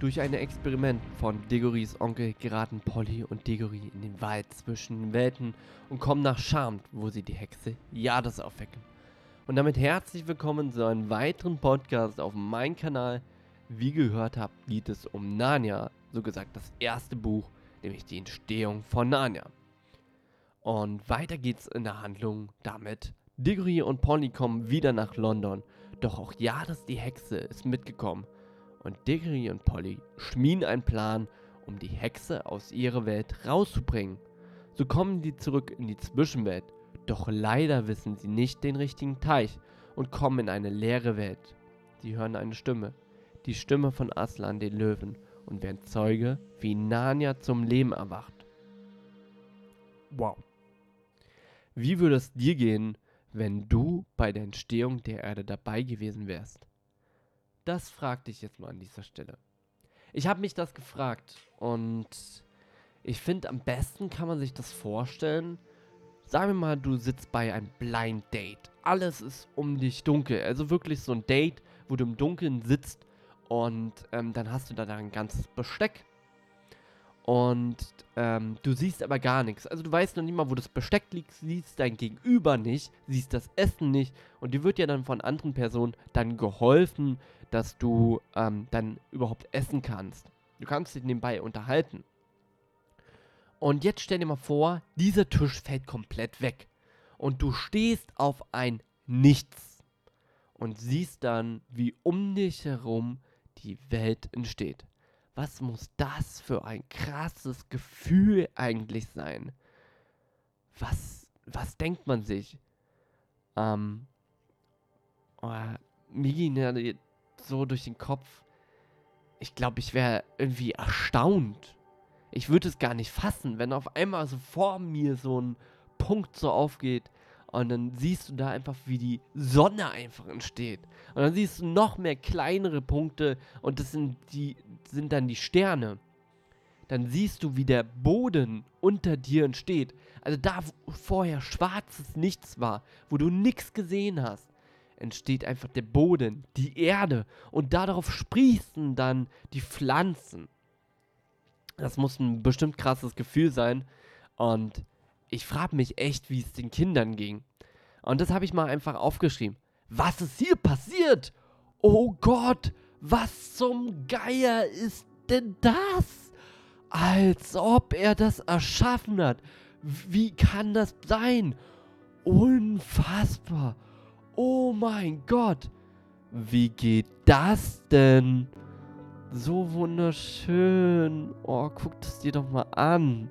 Durch ein Experiment von Digorys Onkel geraten Polly und Digory in den Wald zwischen den Welten und kommen nach Charmed, wo sie die Hexe Jades aufwecken. Und damit herzlich willkommen zu einem weiteren Podcast auf meinem Kanal. Wie gehört habt, geht es um Narnia, so gesagt das erste Buch, nämlich die Entstehung von Narnia. Und weiter geht's in der Handlung damit. Diggory und Polly kommen wieder nach London, doch auch Jades die Hexe ist mitgekommen und Diggory und Polly schmieden einen Plan, um die Hexe aus ihrer Welt rauszubringen. So kommen die zurück in die Zwischenwelt, doch leider wissen sie nicht den richtigen Teich und kommen in eine leere Welt. Sie hören eine Stimme, die Stimme von Aslan den Löwen und werden Zeuge, wie Narnia zum Leben erwacht. Wow. Wie würde es dir gehen, wenn du bei der Entstehung der Erde dabei gewesen wärst? Das fragte ich jetzt mal an dieser Stelle. Ich habe mich das gefragt und ich finde, am besten kann man sich das vorstellen. Sagen wir mal, du sitzt bei einem Blind Date. Alles ist um dich dunkel. Also wirklich so ein Date, wo du im Dunkeln sitzt und ähm, dann hast du da ein ganzes Besteck und ähm, du siehst aber gar nichts. Also du weißt noch nicht mal, wo das Besteck liegt, siehst dein Gegenüber nicht, siehst das Essen nicht. Und dir wird ja dann von anderen Personen dann geholfen, dass du ähm, dann überhaupt essen kannst. Du kannst dich nebenbei unterhalten. Und jetzt stell dir mal vor, dieser Tisch fällt komplett weg. Und du stehst auf ein Nichts. Und siehst dann, wie um dich herum die Welt entsteht was muss das für ein krasses Gefühl eigentlich sein? Was, was denkt man sich? Ähm, oh, mir ging so durch den Kopf. Ich glaube, ich wäre irgendwie erstaunt. Ich würde es gar nicht fassen, wenn auf einmal so vor mir so ein Punkt so aufgeht, und dann siehst du da einfach, wie die Sonne einfach entsteht. Und dann siehst du noch mehr kleinere Punkte und das sind, die, sind dann die Sterne. Dann siehst du, wie der Boden unter dir entsteht. Also da, wo vorher schwarzes Nichts war, wo du nichts gesehen hast, entsteht einfach der Boden, die Erde. Und darauf sprießen dann die Pflanzen. Das muss ein bestimmt krasses Gefühl sein. Und ich frage mich echt, wie es den Kindern ging. Und das habe ich mal einfach aufgeschrieben. Was ist hier passiert? Oh Gott, was zum Geier ist denn das? Als ob er das erschaffen hat. Wie kann das sein? Unfassbar. Oh mein Gott. Wie geht das denn? So wunderschön. Oh, guck das dir doch mal an.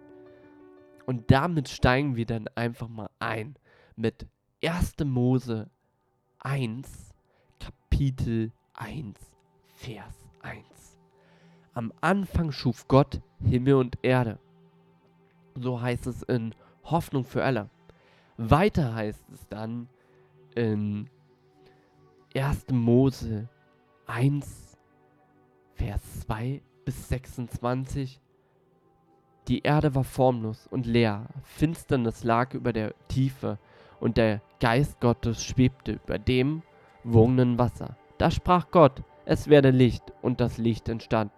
Und damit steigen wir dann einfach mal ein mit 1. Mose 1, Kapitel 1, Vers 1. Am Anfang schuf Gott Himmel und Erde. So heißt es in Hoffnung für alle. Weiter heißt es dann in 1. Mose 1, Vers 2 bis 26. Die Erde war formlos und leer, Finsternis lag über der Tiefe, und der Geist Gottes schwebte über dem wohnenden Wasser. Da sprach Gott, es werde Licht, und das Licht entstand.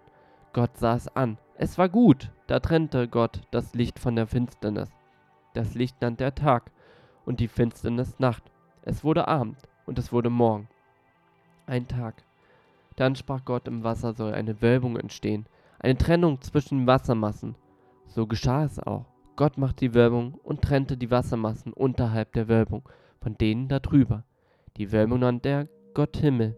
Gott sah es an, es war gut, da trennte Gott das Licht von der Finsternis. Das Licht nannte er Tag, und die Finsternis Nacht. Es wurde Abend, und es wurde Morgen. Ein Tag. Dann sprach Gott, im Wasser soll eine Wölbung entstehen, eine Trennung zwischen Wassermassen. So geschah es auch. Gott machte die Wölbung und trennte die Wassermassen unterhalb der Wölbung von denen da drüber. Die Wölbung nannte er Gott Himmel.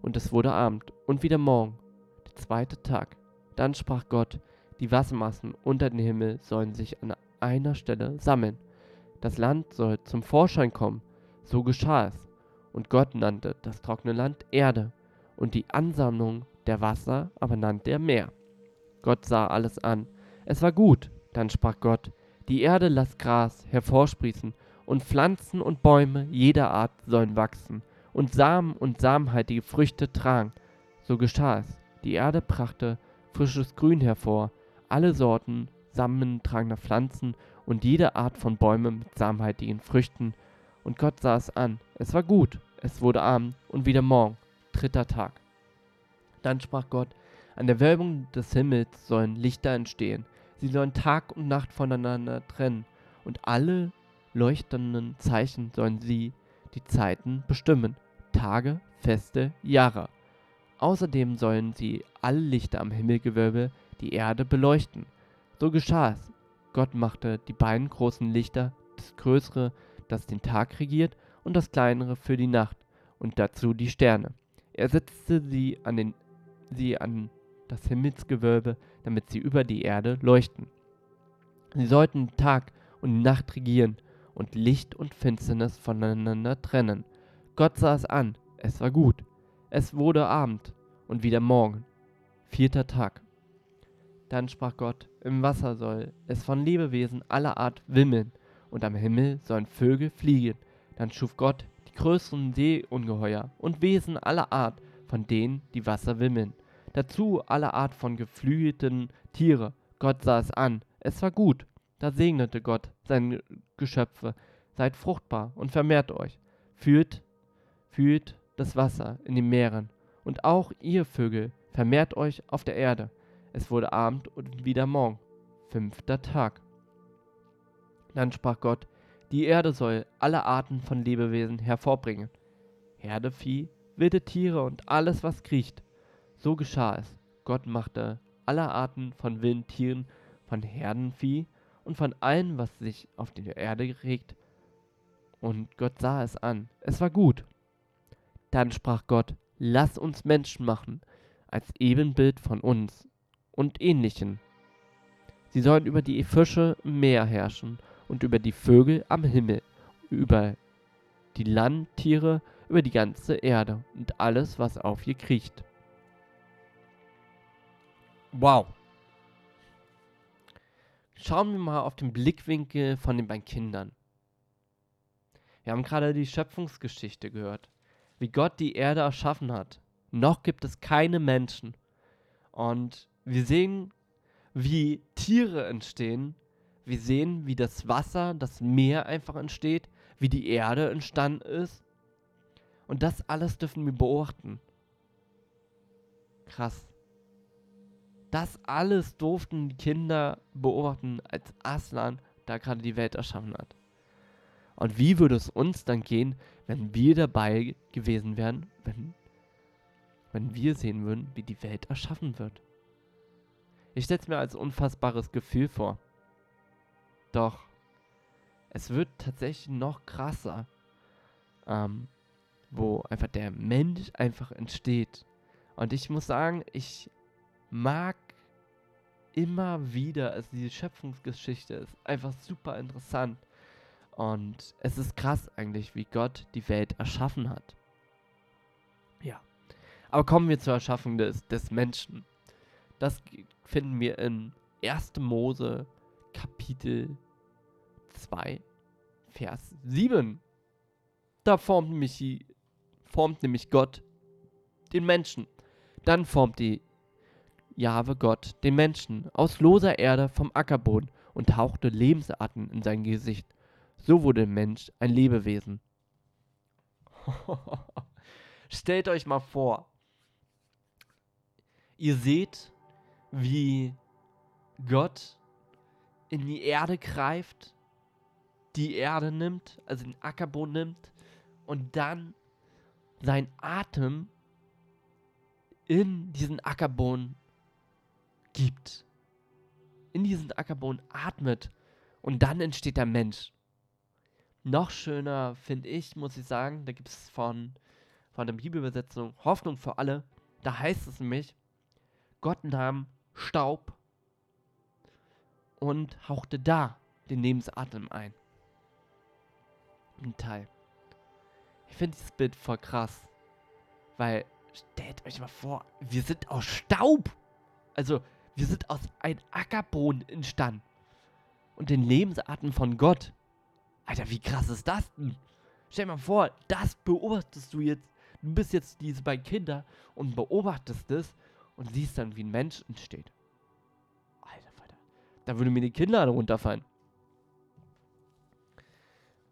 Und es wurde Abend und wieder Morgen, der zweite Tag. Dann sprach Gott, die Wassermassen unter den Himmel sollen sich an einer Stelle sammeln. Das Land soll zum Vorschein kommen. So geschah es. Und Gott nannte das trockene Land Erde und die Ansammlung der Wasser aber nannte er Meer. Gott sah alles an. Es war gut. Dann sprach Gott, die Erde lass Gras hervorsprießen, und Pflanzen und Bäume jeder Art sollen wachsen, und Samen und samenhaltige Früchte tragen. So geschah es. Die Erde brachte frisches Grün hervor, alle Sorten samentragender Pflanzen und jede Art von Bäumen mit samenhaltigen Früchten. Und Gott sah es an. Es war gut. Es wurde Abend und wieder Morgen, dritter Tag. Dann sprach Gott, An der Wölbung des Himmels sollen Lichter entstehen. Sie sollen Tag und Nacht voneinander trennen. Und alle leuchtenden Zeichen sollen sie die Zeiten bestimmen. Tage, Feste, Jahre. Außerdem sollen sie alle Lichter am Himmelgewölbe die Erde beleuchten. So geschah es. Gott machte die beiden großen Lichter, das größere, das den Tag regiert, und das kleinere für die Nacht, und dazu die Sterne. Er setzte sie an, den, sie an das Himmelsgewölbe, damit sie über die Erde leuchten. Sie sollten Tag und Nacht regieren und Licht und Finsternis voneinander trennen. Gott sah es an, es war gut. Es wurde Abend und wieder Morgen, vierter Tag. Dann sprach Gott, im Wasser soll es von Lebewesen aller Art wimmeln, und am Himmel sollen Vögel fliegen. Dann schuf Gott die größeren Seeungeheuer und Wesen aller Art, von denen die Wasser wimmeln. Dazu alle Art von geflügelten Tiere. Gott sah es an, es war gut. Da segnete Gott seine Geschöpfe. Seid fruchtbar und vermehrt euch. Führt, führt das Wasser in den Meeren. Und auch ihr Vögel, vermehrt euch auf der Erde. Es wurde Abend und wieder Morgen, fünfter Tag. Dann sprach Gott, die Erde soll alle Arten von Lebewesen hervorbringen. Herdevieh, wilde Tiere und alles, was kriecht. So geschah es. Gott machte alle Arten von wilden Tieren, von Herdenvieh und von allem, was sich auf der Erde regt. Und Gott sah es an. Es war gut. Dann sprach Gott, lass uns Menschen machen, als Ebenbild von uns und ähnlichen. Sie sollen über die Fische im Meer herrschen und über die Vögel am Himmel, über die Landtiere, über die ganze Erde und alles, was auf ihr kriecht. Wow. Schauen wir mal auf den Blickwinkel von den beiden Kindern. Wir haben gerade die Schöpfungsgeschichte gehört, wie Gott die Erde erschaffen hat. Noch gibt es keine Menschen. Und wir sehen, wie Tiere entstehen. Wir sehen, wie das Wasser, das Meer einfach entsteht, wie die Erde entstanden ist. Und das alles dürfen wir beobachten. Krass. Das alles durften die Kinder beobachten, als Aslan da gerade die Welt erschaffen hat. Und wie würde es uns dann gehen, wenn wir dabei gewesen wären, wenn, wenn wir sehen würden, wie die Welt erschaffen wird? Ich stelle es mir als unfassbares Gefühl vor. Doch es wird tatsächlich noch krasser, ähm, wo einfach der Mensch einfach entsteht. Und ich muss sagen, ich mag immer wieder, also diese Schöpfungsgeschichte ist einfach super interessant. Und es ist krass eigentlich, wie Gott die Welt erschaffen hat. Ja. Aber kommen wir zur Erschaffung des, des Menschen. Das finden wir in 1. Mose Kapitel 2, Vers 7. Da formt nämlich, formt nämlich Gott den Menschen. Dann formt die Jahwe Gott den Menschen aus loser Erde vom Ackerboden und hauchte Lebensatem in sein Gesicht. So wurde der Mensch ein Lebewesen. Stellt euch mal vor, ihr seht, wie Gott in die Erde greift, die Erde nimmt, also den Ackerboden nimmt und dann sein Atem in diesen Ackerboden gibt. In diesen Ackerboden atmet und dann entsteht der Mensch. Noch schöner finde ich, muss ich sagen, da gibt es von, von der Bibelübersetzung Hoffnung für alle. Da heißt es nämlich, Gott nahm Staub und hauchte da den Lebensatem ein. Ein Teil. Ich finde dieses Bild voll krass. Weil, stellt euch mal vor, wir sind aus Staub. Also, wir sind aus einem Ackerboden entstanden. Und den Lebensatem von Gott. Alter, wie krass ist das denn? Stell dir mal vor, das beobachtest du jetzt. Du bist jetzt diese beiden Kinder und beobachtest es und siehst dann, wie ein Mensch entsteht. Alter, Alter. Da würden mir die Kinder alle runterfallen.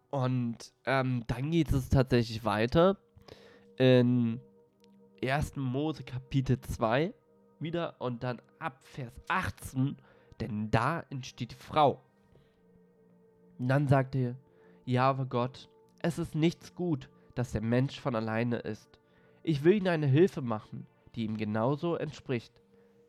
Und ähm, dann geht es tatsächlich weiter. In 1. Mose Kapitel 2, wieder und dann ab Vers 18, denn da entsteht die Frau. Und dann sagte Jahwe Gott, es ist nichts gut, dass der Mensch von alleine ist. Ich will ihm eine Hilfe machen, die ihm genauso entspricht.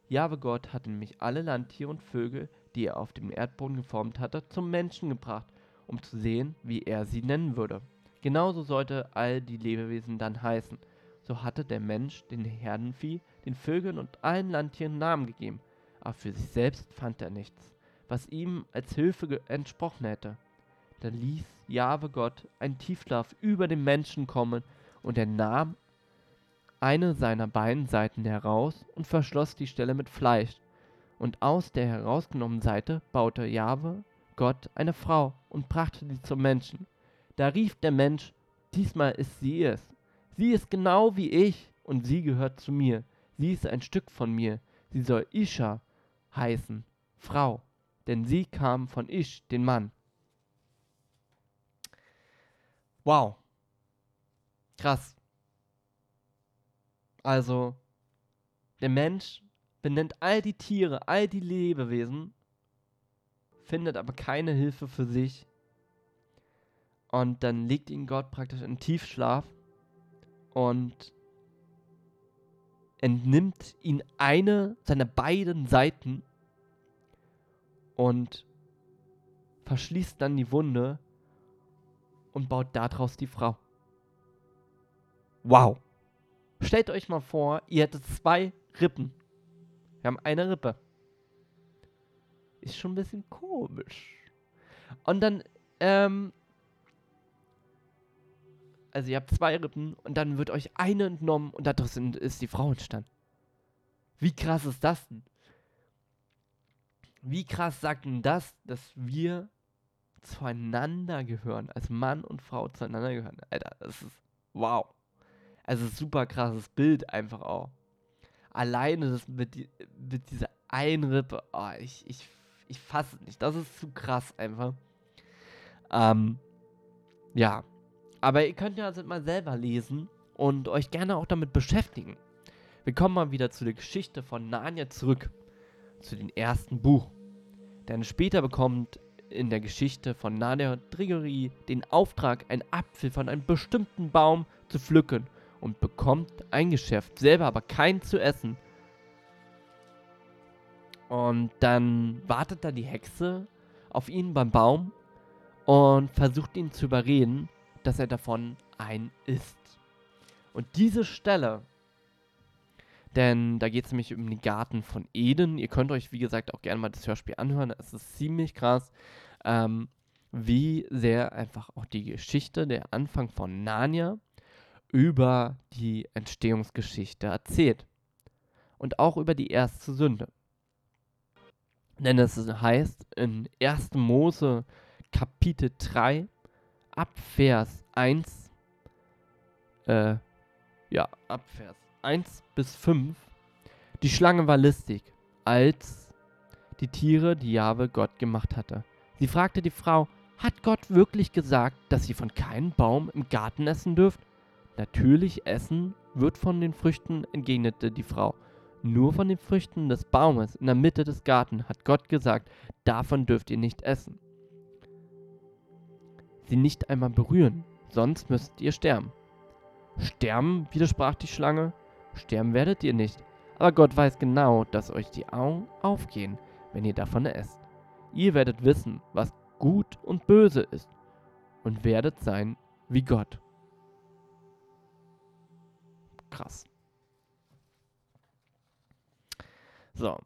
Jahwe Gott hat nämlich alle Landtiere und Vögel, die er auf dem Erdboden geformt hatte, zum Menschen gebracht, um zu sehen, wie er sie nennen würde. Genauso sollte all die Lebewesen dann heißen. So hatte der Mensch den Herdenvieh, den Vögeln und allen Landtieren Namen gegeben, aber für sich selbst fand er nichts, was ihm als Hilfe entsprochen hätte. Da ließ Jahwe Gott einen Tiefschlaf über den Menschen kommen, und er nahm eine seiner beiden Seiten heraus und verschloss die Stelle mit Fleisch. Und aus der herausgenommenen Seite baute Jahwe Gott eine Frau und brachte sie zum Menschen. Da rief der Mensch, diesmal ist sie es. Sie ist genau wie ich und sie gehört zu mir. Sie ist ein Stück von mir. Sie soll Isha heißen, Frau, denn sie kam von Ish, den Mann. Wow. Krass. Also, der Mensch benennt all die Tiere, all die Lebewesen, findet aber keine Hilfe für sich. Und dann legt ihn Gott praktisch in Tiefschlaf und entnimmt ihn eine seiner beiden Seiten und verschließt dann die Wunde und baut daraus die Frau. Wow. Stellt euch mal vor, ihr hättet zwei Rippen. Wir haben eine Rippe. Ist schon ein bisschen komisch. Und dann, ähm, also ihr habt zwei Rippen und dann wird euch eine entnommen und da drin ist die Frau entstanden. Wie krass ist das denn? Wie krass sagt denn das, dass wir zueinander gehören, als Mann und Frau zueinander gehören? Alter, das ist wow. Also super krasses Bild einfach auch. Alleine das mit, mit dieser Einrippe, oh, ich, ich, ich fasse es nicht. Das ist zu krass einfach. Ähm, ja. Aber ihr könnt ja also mal selber lesen und euch gerne auch damit beschäftigen. Wir kommen mal wieder zu der Geschichte von Narnia zurück. Zu dem ersten Buch. Denn später bekommt in der Geschichte von Narnia Drigerie den Auftrag, einen Apfel von einem bestimmten Baum zu pflücken und bekommt ein Geschäft, selber aber keinen zu essen. Und dann wartet da die Hexe auf ihn beim Baum und versucht ihn zu überreden, dass er davon ein isst. Und diese Stelle, denn da geht es nämlich um den Garten von Eden. Ihr könnt euch, wie gesagt, auch gerne mal das Hörspiel anhören. Es ist ziemlich krass, ähm, wie sehr einfach auch die Geschichte, der Anfang von Narnia, über die Entstehungsgeschichte erzählt. Und auch über die erste Sünde. Denn es heißt in 1. Mose Kapitel 3 ab Vers 1, äh, ja, ab Vers 1 bis 5, die Schlange war listig, als die Tiere, die Jahwe Gott gemacht hatte. Sie fragte die Frau, hat Gott wirklich gesagt, dass ihr von keinem Baum im Garten essen dürft? Natürlich essen wird von den Früchten, entgegnete die Frau. Nur von den Früchten des Baumes in der Mitte des Gartens hat Gott gesagt, davon dürft ihr nicht essen. Sie nicht einmal berühren, sonst müsst ihr sterben. Sterben, widersprach die Schlange. Sterben werdet ihr nicht, aber Gott weiß genau, dass euch die Augen aufgehen, wenn ihr davon esst. Ihr werdet wissen, was gut und böse ist, und werdet sein wie Gott krass. So.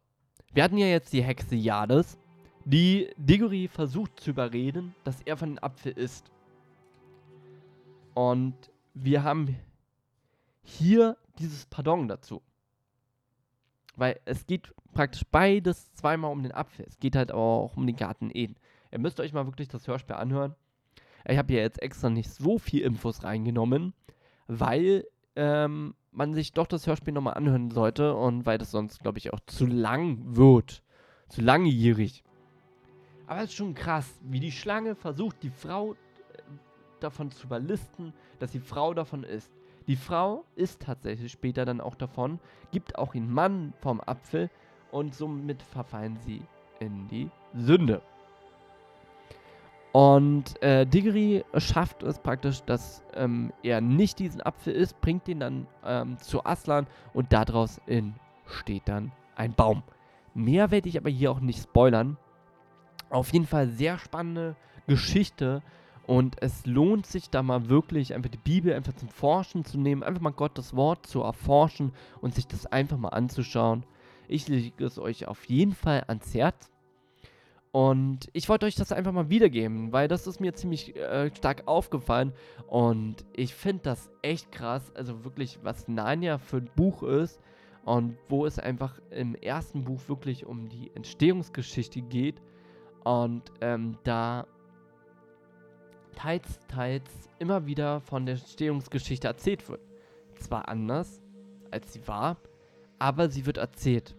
Wir hatten ja jetzt die Hexe Jades, die Diggory versucht zu überreden, dass er von den Apfel isst. Und wir haben hier dieses Pardon dazu. Weil es geht praktisch beides zweimal um den Apfel. Es geht halt auch um den Garten Eden. Ihr müsst euch mal wirklich das Hörspiel anhören. Ich habe hier jetzt extra nicht so viel Infos reingenommen, weil ähm, man sich doch das Hörspiel nochmal anhören sollte und weil das sonst, glaube ich, auch zu lang wird. Zu langjährig. Aber es ist schon krass, wie die Schlange versucht, die Frau äh, davon zu überlisten, dass die Frau davon ist. Die Frau isst tatsächlich später dann auch davon, gibt auch ihren Mann vom Apfel und somit verfallen sie in die Sünde. Und äh, Diggory schafft es praktisch, dass ähm, er nicht diesen Apfel isst, bringt ihn dann ähm, zu Aslan und daraus entsteht dann ein Baum. Mehr werde ich aber hier auch nicht spoilern. Auf jeden Fall sehr spannende Geschichte und es lohnt sich da mal wirklich einfach die Bibel einfach zum Forschen zu nehmen, einfach mal Gottes Wort zu erforschen und sich das einfach mal anzuschauen. Ich lege es euch auf jeden Fall ans Herz. Und ich wollte euch das einfach mal wiedergeben, weil das ist mir ziemlich äh, stark aufgefallen. Und ich finde das echt krass. Also wirklich, was Narnia für ein Buch ist. Und wo es einfach im ersten Buch wirklich um die Entstehungsgeschichte geht. Und ähm, da teils, teils immer wieder von der Entstehungsgeschichte erzählt wird. Zwar anders, als sie war, aber sie wird erzählt.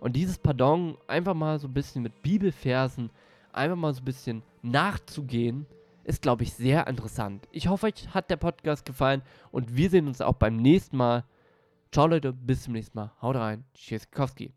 Und dieses Pardon einfach mal so ein bisschen mit Bibelversen, einfach mal so ein bisschen nachzugehen, ist, glaube ich, sehr interessant. Ich hoffe, euch hat der Podcast gefallen und wir sehen uns auch beim nächsten Mal. Ciao Leute, bis zum nächsten Mal. Haut rein. Tschüssikowski.